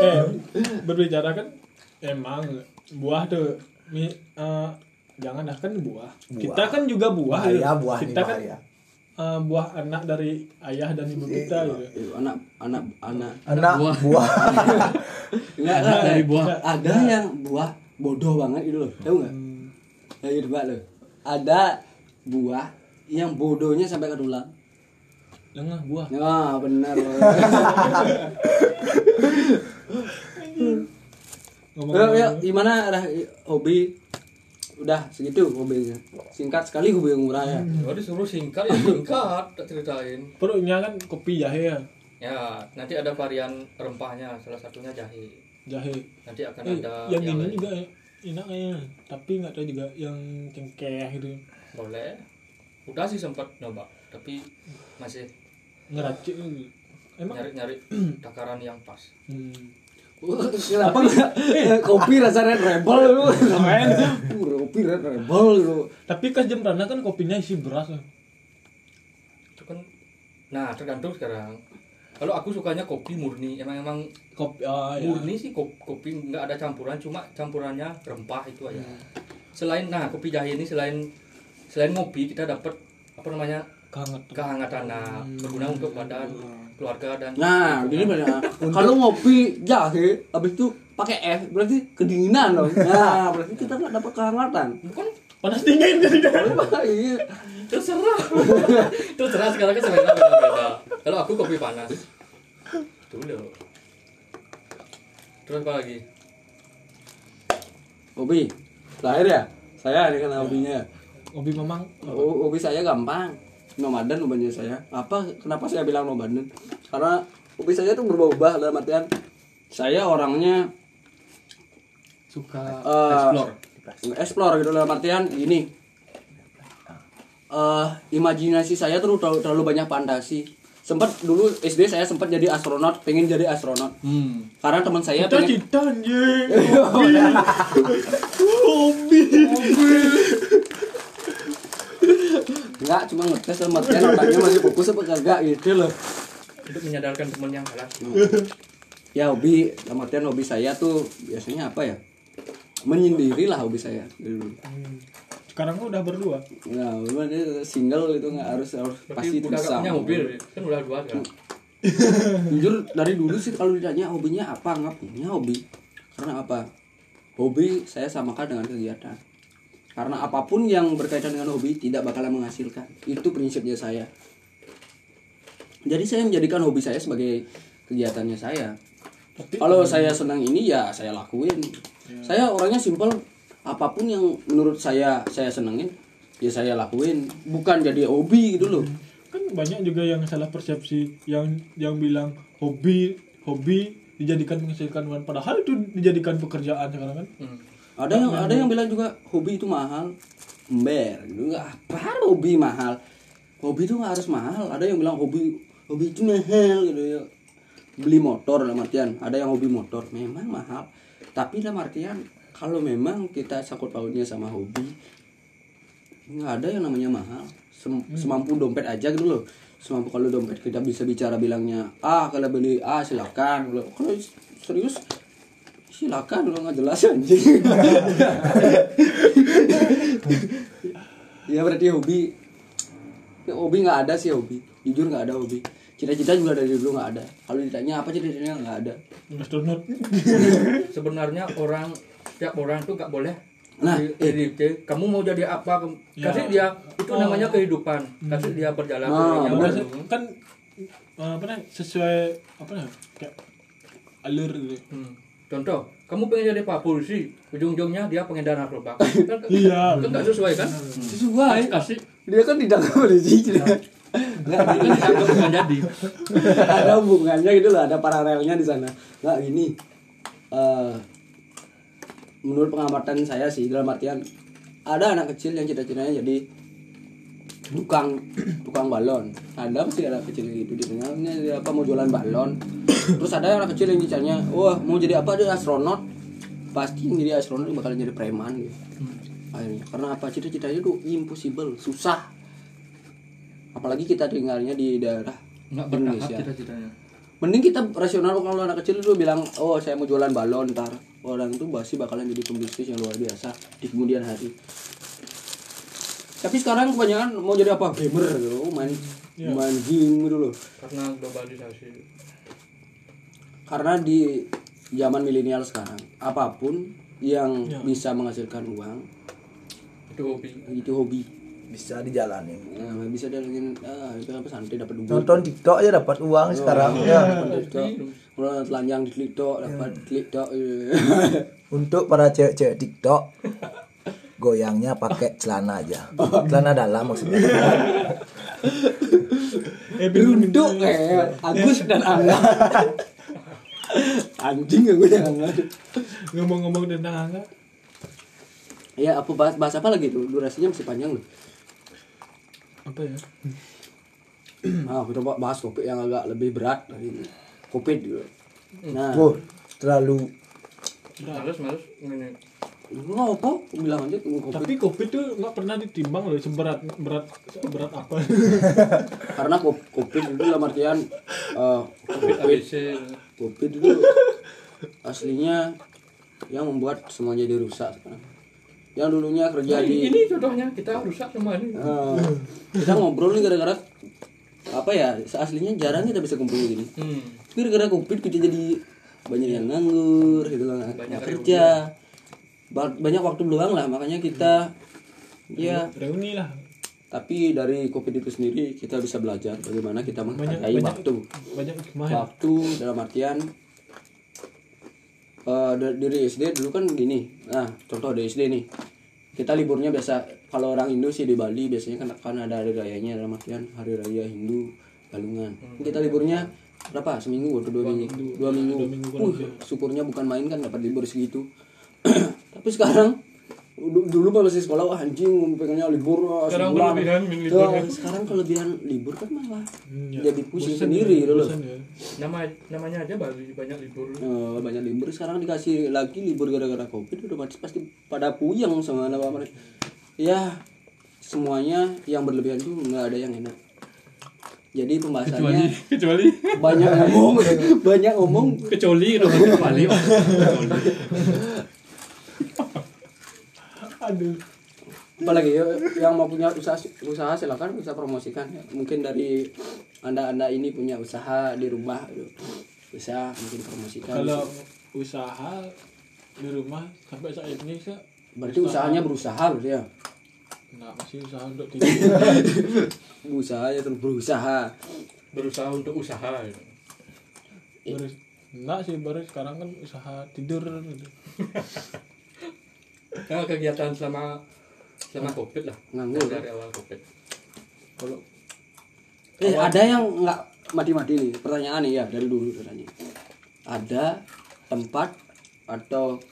eh berbicara kan emang buah tuh mi, eh, jangan kan buah. kita kan juga buah Bahaya, gitu. buah nih, kita kan bahaya. Eh, buah anak dari ayah dan ibu kita gitu. Itu anak anak anak. Anak buah. buah. Enggak, enggak, dari buah. ada yang buah bodoh banget itu loh. Tahu nggak? Ya gitu Pak, loh. Ada buah yang bodohnya sampai ke tulang. Lengah buah. Ya benar. ngomong ya, ya, gimana ada hobi? Udah segitu hobinya. Singkat sekali hobi yang murah ya. Kalau disuruh singkat ya singkat, tak ceritain. perutnya kan kopi jahe ya Ya, nanti ada varian rempahnya, salah satunya jahe. jahe Nanti akan eh, ada yang ini lain. juga enak kayaknya tapi nggak tahu juga yang cengkeh gitu boleh. Udah sih sempat nyoba, tapi masih ngeracik emang nyari-nyari takaran yang pas. hmm. Kenapa enggak kopi rasanya rebel lu? Keren. Kopi rebel lu. tapi kas jembrana kan kopinya isi beras ya. Itu kan Nah, tergantung sekarang. Kalau aku sukanya kopi murni, emang emang kopi ya. murni sih kopi, kopi nggak ada campuran, cuma campurannya rempah itu aja. Selain nah kopi jahe ini selain selain ngopi kita dapat apa namanya kehangat kehangatan nah, berguna untuk badan, keluarga dan Nah, gini banyak. Kalau ngopi jahe, habis itu pakai es, berarti kedinginan dong. Nah, berarti kita nggak dapat kehangatan. bukan panas dingin jadi Iya. terserah terserah sekarang kan selera beda-beda kalau aku kopi panas dulu terus apa lagi Hobi. Lahir ya? Saya ini kan hobinya. kopi memang Oh, hobi saya gampang. Nomaden hobinya saya. Apa kenapa saya bilang nomaden? Karena hobi saya tuh berubah-ubah dalam artian saya orangnya suka Eh, explore. explore gitu dalam artian gini. Eh imajinasi saya tuh terlalu, terlalu banyak fantasi. Sempat dulu SD saya sempat jadi astronot pengen jadi astronot. Hmm. karena teman saya kita pengen cita anjing. Hobi. Hobi enggak cuma ngetes dalam artian otaknya masih fokus apa kagak gitu loh. Untuk menyadarkan teman yang salah ya hobi dalam artian hobi saya tuh biasanya apa ya? Menyendiri lah hobi saya dulu. Sekarang udah berdua? Ya memang dia single itu nggak harus harus pasti udah gak bersama. punya mobil kan udah dua kan? Jujur dari dulu sih kalau ditanya hobinya apa nggak punya hobi. Karena apa? Hobi saya samakan dengan kegiatan karena apa pun yang berkaitan dengan hobi tidak bakalan menghasilkan. Itu prinsipnya saya. Jadi saya menjadikan hobi saya sebagai kegiatannya saya. Tapi kalau saya senang ini ya saya lakuin. Saya orangnya simpel. Apa pun yang menurut saya saya senengin ya saya lakuin. Bukan jadi hobi gitu loh. Kan banyak juga yang salah persepsi yang yang bilang hobi hobi dijadikan menghasilkan uang. Padahal itu dijadikan pekerjaan sekarang kan. Hmm. Ada yang ada yang bilang juga hobi itu mahal. Ember gitu. Nggak apa hobi mahal? Hobi itu nggak harus mahal. Ada yang bilang hobi hobi itu mahal gitu ya. Beli motor dalam artian ada yang hobi motor. Memang mahal. Tapi dalam artian kalau memang kita sangkut pautnya sama hobi nggak ada yang namanya mahal. Sem- semampu dompet aja gitu loh. Semampu kalau dompet kita bisa bicara bilangnya ah kalau beli ah silakan. Kalau serius silakan kalau nggak jelas anjing. Ya berarti hobi. Ya, hobi nggak ada sih hobi. Jujur nggak ada hobi. Cita-cita juga dari dulu nggak ada. Kalau ditanya apa cita-citanya nggak ada. Astronot sebenarnya orang tiap orang tuh gak boleh Nah, di- didikte kamu mau jadi apa Ya. kasih dia itu Oh. namanya kehidupan. Kasih dia berjalan Nah, benar. kan eh, apa namanya sesuai apa namanya kayak alur gitu Hmm. Contoh, kamu pengen jadi pak polisi, ujung-ujungnya dia pengedar narkoba. Kan, kan, Iya, kan nggak sesuai kan? sesuai. Kasih, dia kan tidak polisi nggak kan dianggap bukan jadi. ada hubungannya gitu loh ada paralelnya di sana. Nggak gini. Eh, menurut pengamatan saya sih dalam artian ada anak kecil yang cita-citanya jadi tukang tukang balon. Ada pasti anak kecil gitu ditanya ini jadi apa mau jualan balon. Terus ada anak kecil yang citanya wah mau jadi apa dia astronot? Pasti yang jadi astronot bakalan jadi preman gitu. Akhirnya karena apa? Cita-citanya tuh impossible susah. Apalagi kita tinggalnya di daerah Nggak Indonesia. cita-citanya. mending kita rasional kalau anak kecil itu bilang oh saya mau jualan balon ntar. Orang itu pasti bakalan jadi pembisnis yang luar biasa di kemudian hari tapi sekarang kebanyakan mau jadi apa gamer gitu oh, main Iya. main game gitu loh Karena globalisasi. karena di zaman milenial sekarang apa pun yang Ya. bisa menghasilkan uang Itu hobi. itu hobi bisa dijalanin Nah, bisa dari ah, itu apa santai dapat duit. nonton TikTok aja dapat uang sekarang ya TikTok. Kalau telanjang di TikTok dapat TikTok. iya. untuk para cewek-cewek TikTok goyangnya pakai celana aja celana dalam maksudnya eh Duduk kayak Agus dan Angga. Anjing aku yang Angga. ngomong-ngomong tentang angga Ya, apa bahas, bahas apa lagi tuh? Durasinya masih panjang loh. apa ya Nah, kita bahas topik yang agak lebih berat dari ini. Covid gitu. Nah, Wah, terlalu males males aku bilang aja tapi covid tuh nggak pernah ditimbang loh seberat berat berat apa. Karena Covid itu dalam artian eh, covid Covid. Itu aslinya yang membuat semuanya jadi rusak sekarang. Yang dulunya kerja Nah, di ini contohnya kita rusak semua ini. Eh, kita ngobrol nih gara-gara apa ya aslinya jarang kita bisa kumpul gini hmm. Tapi gara-gara covid kita jadi banyak yang nganggur gitu kan kerja banyak waktu luang lah makanya kita ya. Reuni lah. Tapi dari covid itu sendiri kita bisa belajar bagaimana kita banyak menghargai banyak waktu. banyak ya. Waktu dalam artian da- dari SD dulu kan gini. Nah contoh dari SD nih. Kita liburnya biasa kalau orang Hindu sih di Bali biasanya kan kan ada hari rayanya dalam artian hari raya Hindu Galungan kita liburnya berapa? Seminggu atau dua minggu? dua minggu, Uh, syukurnya bukan main kan dapat libur segitu tapi sekarang du- dulu pas masih sekolah wah anjing pengennya libur wah, Sekarang sebulan. kelebihan libur kan. sekarang kelebihan libur kan malah Hmm, ya. jadi pusing Bosan sendiri ya, gitu loh ya. nama namanya aja Bali banyak libur Eh, banyak libur sekarang dikasih lagi libur gara-gara covid udah pasti pasti pada puyeng sama apa mereka ya semuanya yang berlebihan tuh nggak ada yang enak jadi kecuali pembahasannya kecuali banyak ngomong banyak ngomong kecuali dong kecuali kecuali aduh apalagi ya, yang mau punya usaha usaha silakan bisa promosikan ya. mungkin dari anda anda ini punya usaha di rumah bisa mungkin promosikan kalau usaha di rumah sampai saat ini sih berarti usahanya berusaha berarti ya nggak masih usaha untuk tidur berusaha ya terus berusaha berusaha untuk usaha gitu. baru enggak sih baru sekarang kan usaha tidur gitu. Nah, kegiatan selama selama covid lah Nganggur. dari awal covid kalau Eh, ada yang nggak mati-mati nih. Pertanyaan nih ya dari dulu tanya. Ada tempat atau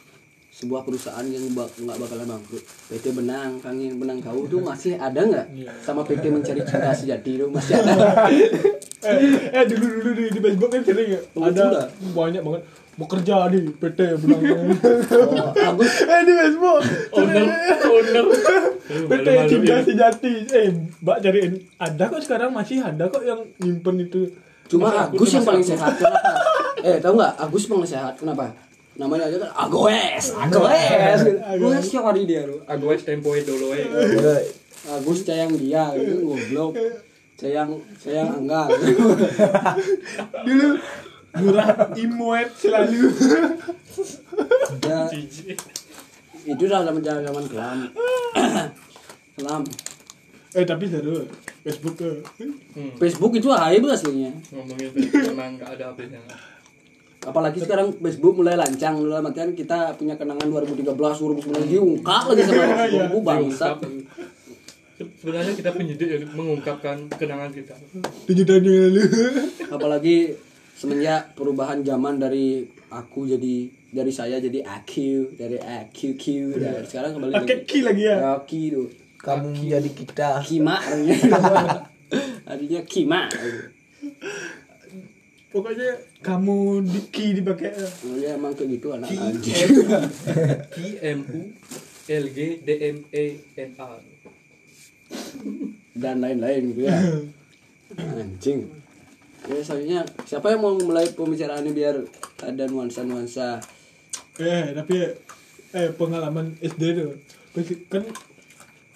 sebuah perusahaan yang bak- nggak bakalan bangkrut. PT Benang, Kangin Benang Kau tuh masih ada nggak? Sama PT Mencari Cinta Sejati itu masih ada. eh, eh dulu dulu di, di Facebook kan sering ya ada banyak banget bekerja di PT benang Agus eh di Facebook owner owner PT Cinta Sejati eh mbak cariin ada kok sekarang masih ada kok yang nyimpen itu cuma Masa Agus yang paling sehat kenapa? Eh, tahu nggak? Agus paling sehat kenapa? Namanya aja kan Agoes, Agoes. Agoes siapa hari dia lu? aku es tempo dulu eh Agus sayang dia gitu goblok. Sayang sayang Angga. dulu murah imuet selalu. Ya, itu dah zaman zaman kelam. kelam. eh tapi seru. Facebook ke? Facebook itu aib aslinya. ngomongin Facebook emang nggak ada nya Apalagi sekarang Facebook mulai lancang. Dalam artian kita punya kenangan 2013 2009 diungkap lagi sama Facebook bangsat. sebenarnya kita penyidik yang mengungkapkan kenangan kita. Tujuh tahun yang lalu. Apalagi semenjak perubahan zaman dari aku jadi dari saya jadi aku dari aku Q dan sekarang kembali lagi ki lagi ya? Aki tuh kamu menjadi kita. Kima. Artinya artinya Kima. Pokoknya kamu di ki dipakai. Oh, ya emang kayak gitu anak anjing. Q M U L G D M E N A. Dan lain-lain gitu ya. Anjing ya selanjutnya siapa yang mau mulai pembicaraan ini biar ada nuansa-nuansa? Eh tapi eh pengalaman SD tuh kan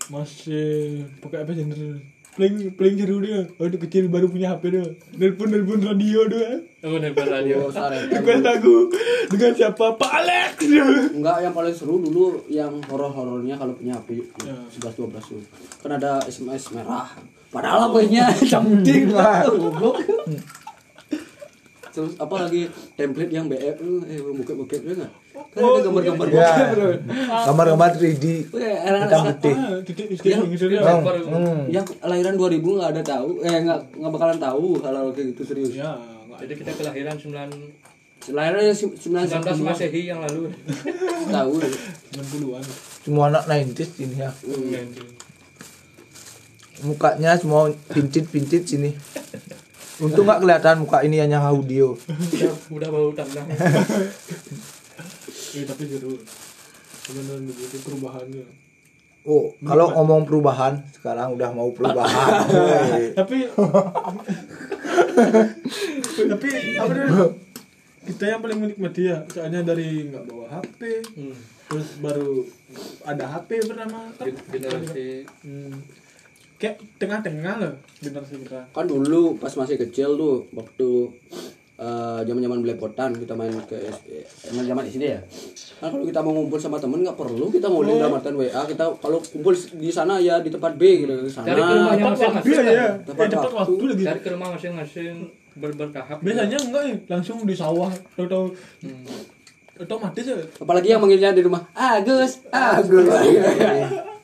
masih pakai apa genre? Paling paling seru dia. Waktu kecil baru punya HP dia. Nelpon nelpon radio dia. Oh, nelpon radio. Oh, request lagu. Dengan siapa? Pak Alex. Enggak, yang paling seru dulu yang horor-horornya kalau punya HP Ya. 11 12 tuh. Kan ada SMS merah. Padahal apa-nya cantik lah. Goblok. Terus apa lagi template yang BF tuh eh bukit-bukit juga enggak? Kan ada gambar-gambar Ya. Gambar-gambar 3D. Weh, anak-anak Hitam putih. ah dia Oh, hmm. yang lahiran 2000 nggak ada tahu eh nggak nggak bakalan tahu hal-hal kayak gitu serius ya nggak Jadi kita kelahiran 9 lahirannya sem- 19 19 Masehi yang lalu. tahu 90-an Semua anak 90s ini ya. Mukanya semua pintit-pintit sini. Untung nggak kelihatan muka ini hanya audio. Udah, udah bau tanah. eh tapi seru benar begitu perubahannya Oh, kalau ngomong perubahan, sekarang udah mau perubahan. Tapi tapi apa dia kita yang paling menikmati ya soalnya dari nggak bawa HP Hmm. terus baru ada HP bernama kan Generasi hmm, kayak tengah-tengah loh generasi kita kan dulu pas masih kecil tuh waktu eh, zaman-zaman belepotan kita main ke zaman zaman SD ya kan kalau kita mau ngumpul sama temen nggak perlu kita ngumpulin dalam artian WA kita kalau kumpul di sana ya di tempat B gitu di sana tepat waktu masing-masing. ya ya Tepat Eh, tepat waktu. waktu lagi Cari ke rumah masing-masing ber bertahap. biasanya enggak ya langsung di sawah atau Hmm. otomatis ya apalagi yang manggilnya di rumah Agus Agus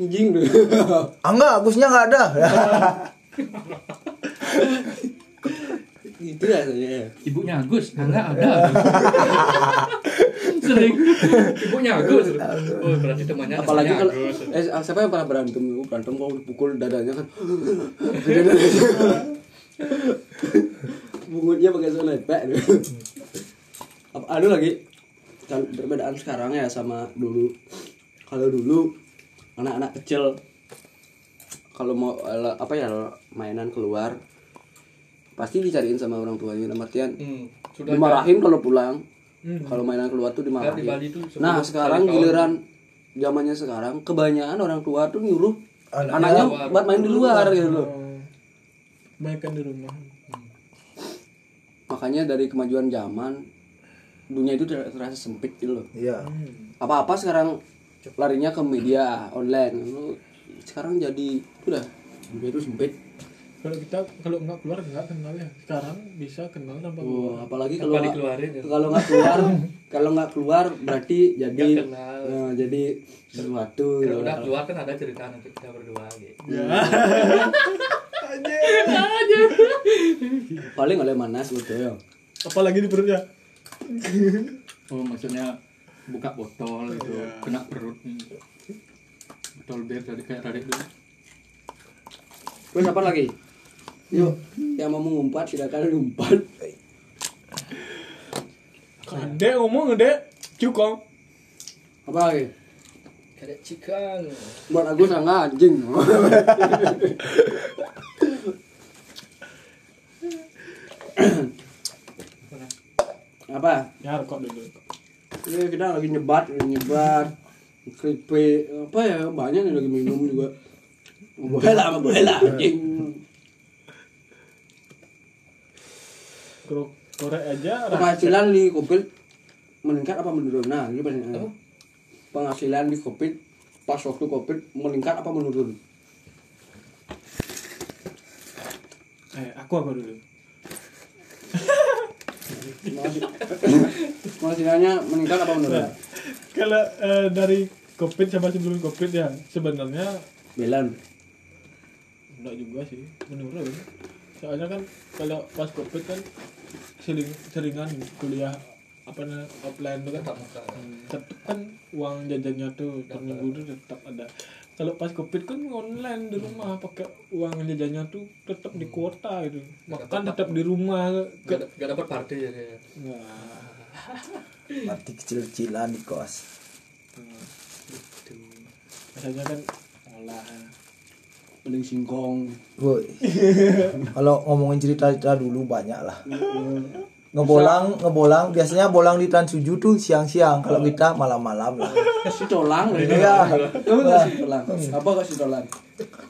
anjing tuh Ah enggak, Agusnya nggak ada. gitu ya Ibunya Agus, enggak ada. Sering. Ibunya Agus. Oh, berarti temannya apalagi kalau eh siapa yang pernah berantem berantem kalau dipukul dadanya kan bungutnya pakai selepek apa ada lagi kan perbedaan sekarang ya sama dulu kalau dulu anak-anak kecil kalau mau eh, apa ya mainan keluar pasti dicariin sama orang tuanya. Dalam artian Hmm, sudah dimarahin kalau pulang. Hmm. kalau mainan keluar tuh Kan di dimarahin. Bali tuh nah sekarang giliran zamannya sekarang kebanyakan orang tua tuh nyuruh Anaknya anaknya keluar. buat main di luar gitu loh. Oh, mainkan di rumah. Makanya dari kemajuan zaman dunia itu ter- terasa sempit gitu loh. Iya. apa apa sekarang larinya ke media online. Lu sekarang jadi udah? Dunia itu sempit kalau kita kalau nggak keluar nggak kenal ya. Sekarang bisa kenal tanpa oh, keluar. apalagi kalau nggak- ya. kalau nggak keluar kalau nggak keluar berarti jadi kenal. eh, jadi sesuatu. Kalau udah keluar kan ada cerita nanti kita berdua gitu. paling oleh manas gitu ya apalagi di perutnya? Oh, maksudnya buka botol gitu, kena perut. nih. Botol bir tadi kayak tadi dulu. terus apa lagi? Yuk yang mau mengumpat silakan ngumpat dek ngomong dek cukup apa lagi? Ada cikan. buat aku sangat anjing. Apa? Ya rekod dulu ini kita lagi nyebat nyebat kripe apa ya banyak yang lagi minum juga. Boleh lah anjing. Korek aja penghasilan di covid meningkat apa menurun? Nah ini pertanyaannya penghasilan di covid pas waktu covid meningkat apa menurun? Eh aku aku dulu penghasilannya meningkat apa menurun kalau eh, dari covid sama sebelum covid ya sebenarnya Belan enggak juga sih menurun. Soalnya kan kalau pas covid kan sering seringan kuliah apa namanya offline tuh kan Tetap tetap kan uang jajannya tuh per minggu tuh tetap ada kalau pas covid kan online di rumah pakai uang jajannya tuh tetap di kuota gitu makan tetap di rumah Gak, gak dapat party ya. dia. Nggak. Mati kecil-kecilan di kos. biasanya kan olah paling singkong Woi. Kalau ngomongin cerita-cerita dulu banyak lah. Ngebolang ngebolang. Biasanya bolang di Trans 7 tuh siang-siang. Kalau kita malam-malam lah. Si tolang. Iya. Kamu nggak si tolang. Apa kok si tolang?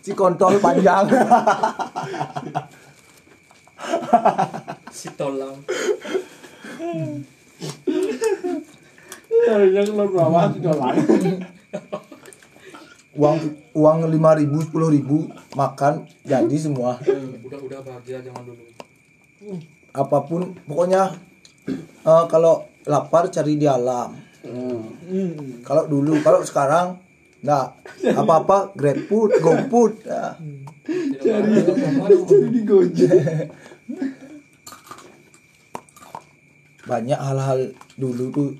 Si kontol panjang. Si tolang. Yang keluar bawah si tolang. Uang uang lima ribu sepuluh ribu makan jadi semua. Udah udah bahagia zaman dulu apa pun pokoknya eh, kalau lapar cari di alam. Hmm. kalau dulu kalau sekarang nggak. Apa apa grab food go food. Ya. cari di gojek. Banyak hal-hal dulu tuh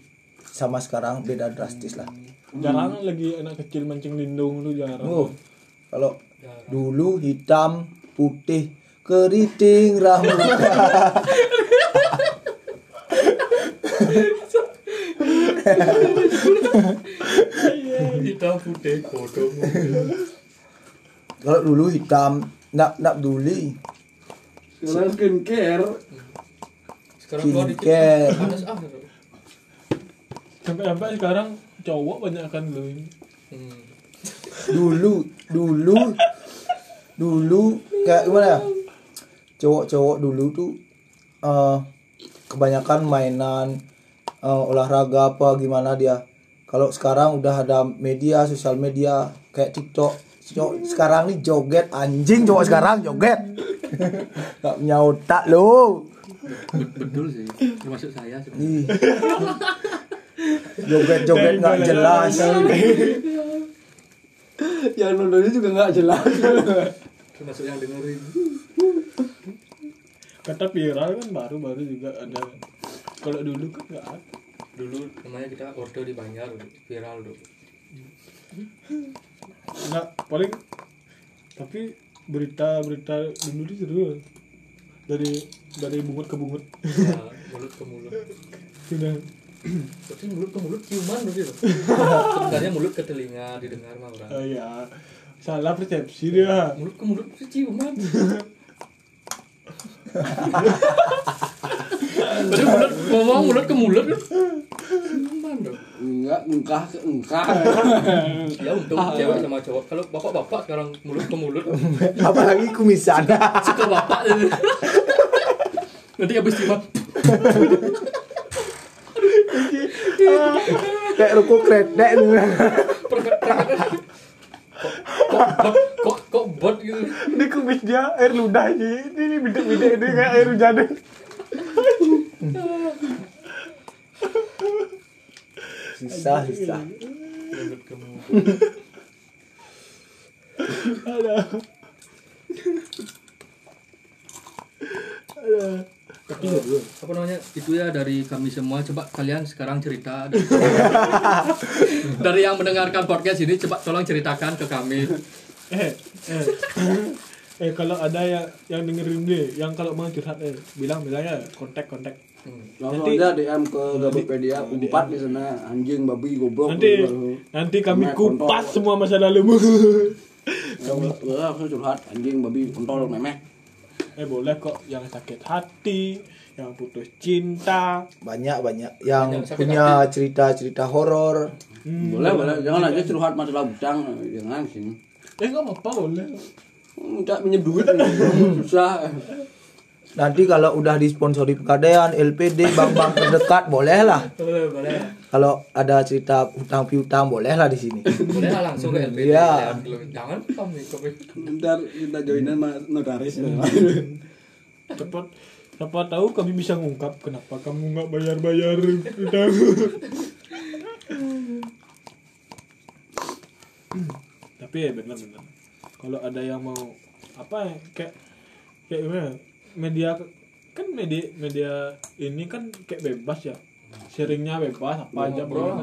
sama sekarang beda drastis lah. Jarang lagi anak kecil mancing lindung tuh jarang. Oh kalau dulu hitam putih keriting rambut hitam putih kodong kalau dulu hitam nak nak duli sekarang skincare. Sekarang Skincare. ah sampai sampai sekarang cowok banyak kan ini hmm. dulu dulu dulu kayak gimana? ya cowok-cowok dulu tuh eh, kebanyakan mainan eh, olahraga apa gimana dia. Kalau sekarang udah ada media sosial media kayak TikTok. Cowok sekarang nih joget anjing cowok sekarang joget. Nggak punya otak lo Bet- betul sih termasuk saya sih. Ih. joget joget nggak jelas. yang nontonnya juga nggak jelas. Termasuk yang dengerin kata viral kan baru-baru juga ada. Kalau dulu kan nggak ada. Dulu namanya kita order di Banjar viral dulu nggak paling tapi berita-berita dulu itu seru. Dari dari bungut ke bungut ya, mulut ke mulut. Sudah. Tapi mulut ke mulut ciuman berarti loh sebenarnya mulut ke telinga didengar mah orang. Oh ya salah persepsi dia. Mulut ke mulut ciuman Berarti mulut. Ngomong mulut ke mulut. Kan enggak engkah ke engkah. Ya untuk cewek sama cowok. Kalau bapak-bapak sekarang mulut ke mulut. Apalagi kumisan suka bapak. Nanti habis ciuman kayak ruko kredek kok kok kok bot gitu? Ini kumis dia air ludah ini? Ini bidek-bidek ini kayak air hujan susah susah. Ada. Ada tapi apa namanya? Itu ya dari kami semua. Coba kalian sekarang cerita dari yang mendengarkan podcast ini coba tolong ceritakan ke kami. Eh eh. Eh kalau ada yang yang dengerin deh yang kalau mau curhat eh bilang bilang ya kontak kontak. Hmm. langsung Nanti- aja DM ke Gabepedia empat di sana. Anjing babi goblok nanti Lalu. nanti kami Memek, kupas kontol. semua masa lalumu Kamu aku curhat. Anjing babi kontol memek eh boleh kok yang sakit hati yang putus cinta. Banyak banyak. Yang Banyak punya cerita cerita horor. Hmm, boleh boleh. Jangan aja curhat masalah bujang jangan sini. Eh nggak apa-apa boleh. Pinjam duit susah nanti kalau udah disponsori pegadaian LPD bank-bank terdekat boleh lah boleh boleh. Kalau ada cerita hutang piutang boleh lah di sini. Boleh lah langsung ke LPD Iya. jangan kami kami ntar kita joinan sama notaris. Cepat. Siapa tahu kami bisa ngungkap. Kenapa kamu nggak bayar bayar utang tapi ya benar-benar. Kalau ada yang mau apa ya kayak kayak gimana media kan media media ini kan kayak bebas ya. Sharingnya bebas apa aja bro.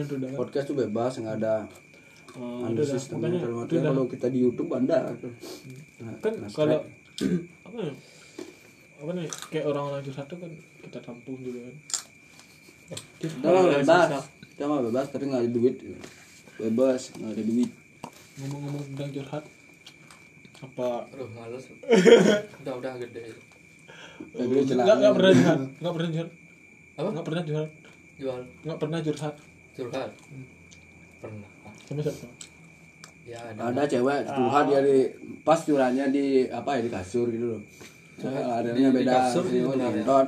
itu podcast tuh bebas nggak ada Oh, ada itu sistemnya dalam itu artian kalau kita di YouTube ada. Nah, kan nah, kalau apa ya apa nih? Kayak orang-orang curhat tuh kan kita tampung juga kan. Udah lah, bebas. kita mah bebas tapi nggak ada duit. Bebas nggak ada duit. Ngomong-ngomong tentang curhat apa aduh males udah udah gede Negeri Nggak celana. nggak pernah curhat, nggak pernah curhat, Apa? nggak pernah curhat, Jual nggak pernah curhat. curhat. Pernah. Sama siapa? Ya ada. Ada cewek curhat dia di pas curhatnya di apa ya di kasur gitu loh. Ada di- di beda kasur sih, gitu ya. nyentot.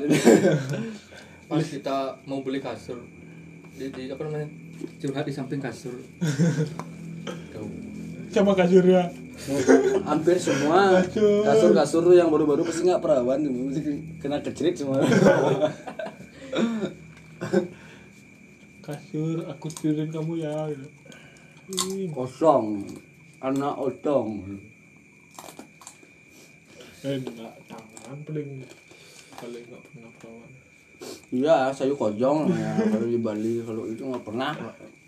Pas kita mau beli kasur di, di apa namanya? Curhat di samping kasur. Sama kasurnya. Hampir semua Kasur. kasur-kasur yang baru-baru pasti nggak perawan mesti kena kecerit semua. Kasur, aku tidurin kamu ya. Gitu. Kosong, anak otong. Eh, enggak tangan paling paling nggak pernah perawan. Iya, saya kojong ya kalau di Bali kalau itu nggak pernah.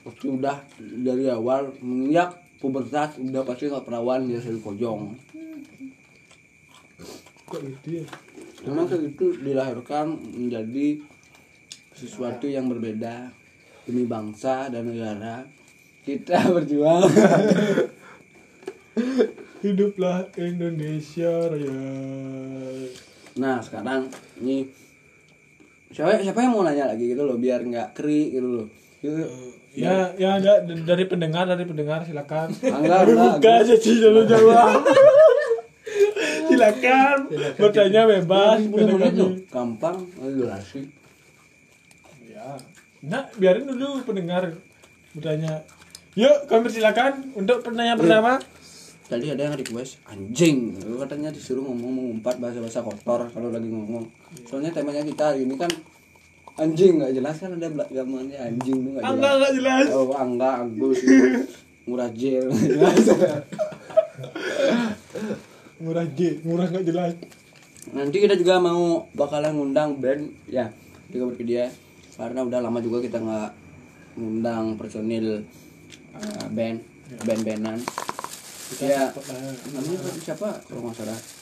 Pasti udah dari awal menginjak pubertas udah pasti nggak perawan dia saya kojong. Kok gitu ya? Memang gitu dilahirkan menjadi sesuatu yang berbeda demi bangsa dan negara. Kita berjuang. Hiduplah Indonesia Raya. Nah sekarang ini siapa siapa yang mau nanya lagi gitu loh biar nggak keri gitu loh. Gitu. Ya, ya ada dari pendengar dari pendengar silakan. Angga, Buka aja sih jangan jawab. silakan bertanya bebas loh. Gampang, durasi. Ya. Nah, biarin dulu pendengar bertanya. Yuk, kami silakan untuk pertanyaan pertama. Tadi ada yang request anjing, katanya disuruh ngomong mengumpat bahasa-bahasa kotor kalau lagi ngomong. Soalnya temanya kita hari ini kan anjing nggak jelas kan ada gambarnya anjing tuh nggak Angga jelas. nggak jelas. Oh angga agus murah jel jelas. Murah J, murah nggak jelas. Nanti kita juga mau bakalan ngundang band ya di dia karena udah lama juga kita nggak ngundang personil uh, band band-bandan. Ya, namanya siapa kalau nggak salah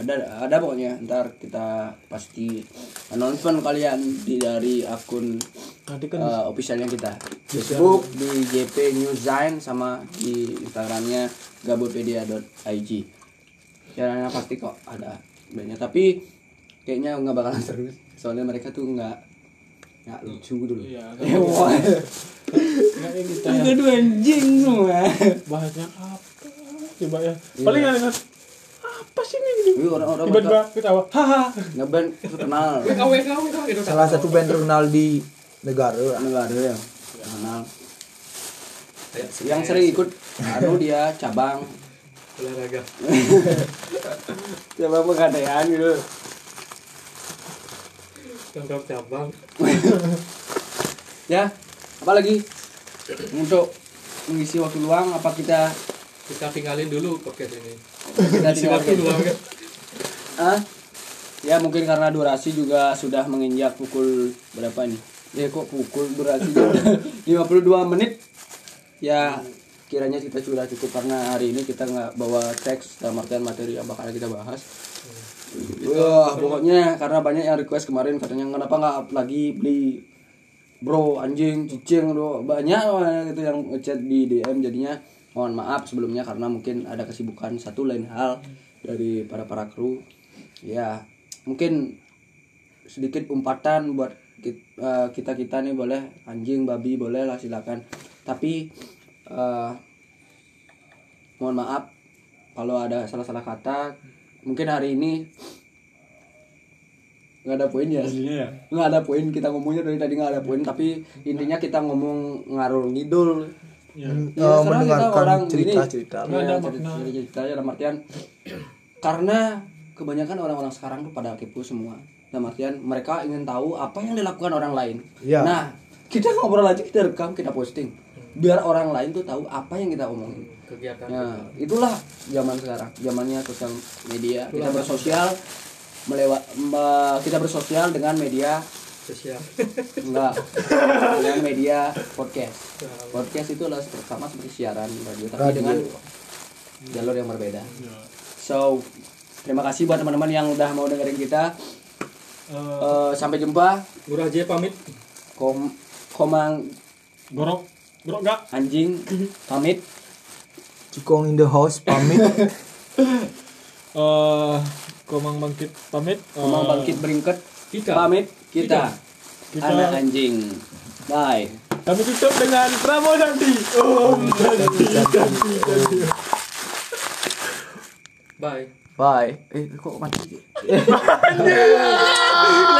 ada ada pokoknya. Ntar kita pasti announcement kalian di dari akun Nanti kan uh, officialnya kita. Facebook di JP News Zine sama di Instagramnya gabutpedia.ig ya pasti kok ada bandnya tapi kayaknya nggak bakalan seru soalnya mereka tuh nggak nggak lucu gitu loh. Iya, Ya, wah. kayaknya kita tuh anjing semua. Bahasnya apa? Coba ya. Paling dengar apa sih ini? Wih, orang-orang Tiba-tiba ketawa. Haha. ngeband terkenal WK WK WK gitu. salah satu band terkenal di negara negara ya terkenal yang sering ikut anu dia cabang olahraga. cabang pegadaian gitu Tangkap cabang. ya apalagi untuk mengisi waktu luang apa kita Kita tinggalin dulu podcast ini. kita Isi waktu luang kan. ah ya mungkin karena durasi juga sudah menginjak pukul berapa nih ya kok pukul udah 52 menit. Ya kiranya kita sudah cukup karena hari ini kita nggak bawa teks dalam artian materi yang bakal kita bahas. Wah, pokoknya karena banyak yang request kemarin katanya kenapa nggak lagi beli? Bro anjing cicing bro banyak gitu yang ngechat di DM jadinya mohon maaf sebelumnya karena mungkin ada kesibukan. Satu lain hal dari para para kru. Ya mungkin sedikit umpatan buat kita kita nih boleh. Anjing babi boleh lah silakan. Tapi eh, mohon maaf kalau ada salah-salah kata. Mungkin hari ini nggak ada poin ya? Aslinya ya. Nggak ada poin. Kita ngomongnya dari tadi nggak ada poin. Tapi intinya kita ngomong ngarul ngidul Ya. Ya, kita mendengarkan orang cerita-cerita. gini, Nggak ada ya, cerita- cerita dalam artian karena kebanyakan orang-orang sekarang tuh pada kepo semua dalam artian mereka ingin tahu apa yang dilakukan orang lain Iya. nah kita ngobrol aja kita rekam kita posting biar orang lain tuh tahu apa yang kita omongin Kegiatan. Nah, itulah zaman sekarang, zamannya sosial media. Kita bersosial melewat me- kita bersosial dengan media sosial. enggak dengan media podcast. Podcast itu adalah sama seperti siaran radio tapi Radio. dengan jalur yang berbeda. So, terima kasih buat teman-teman yang udah mau dengerin kita. Eh, Eh, sampai jumpa. Murah aja pamit. Kom komang gorok, gorok gak? anjing pamit. Cikong in the house pamit Eh, Komang Bangkit pamit. Komang Eh, bangkit beringket. Pamit kita. Kita- Anak anjing. Bye. Kami tutup dengan Pramo Santi. Oh, Santi, Santi, Santi. Bye. Bye. Eh kok mati?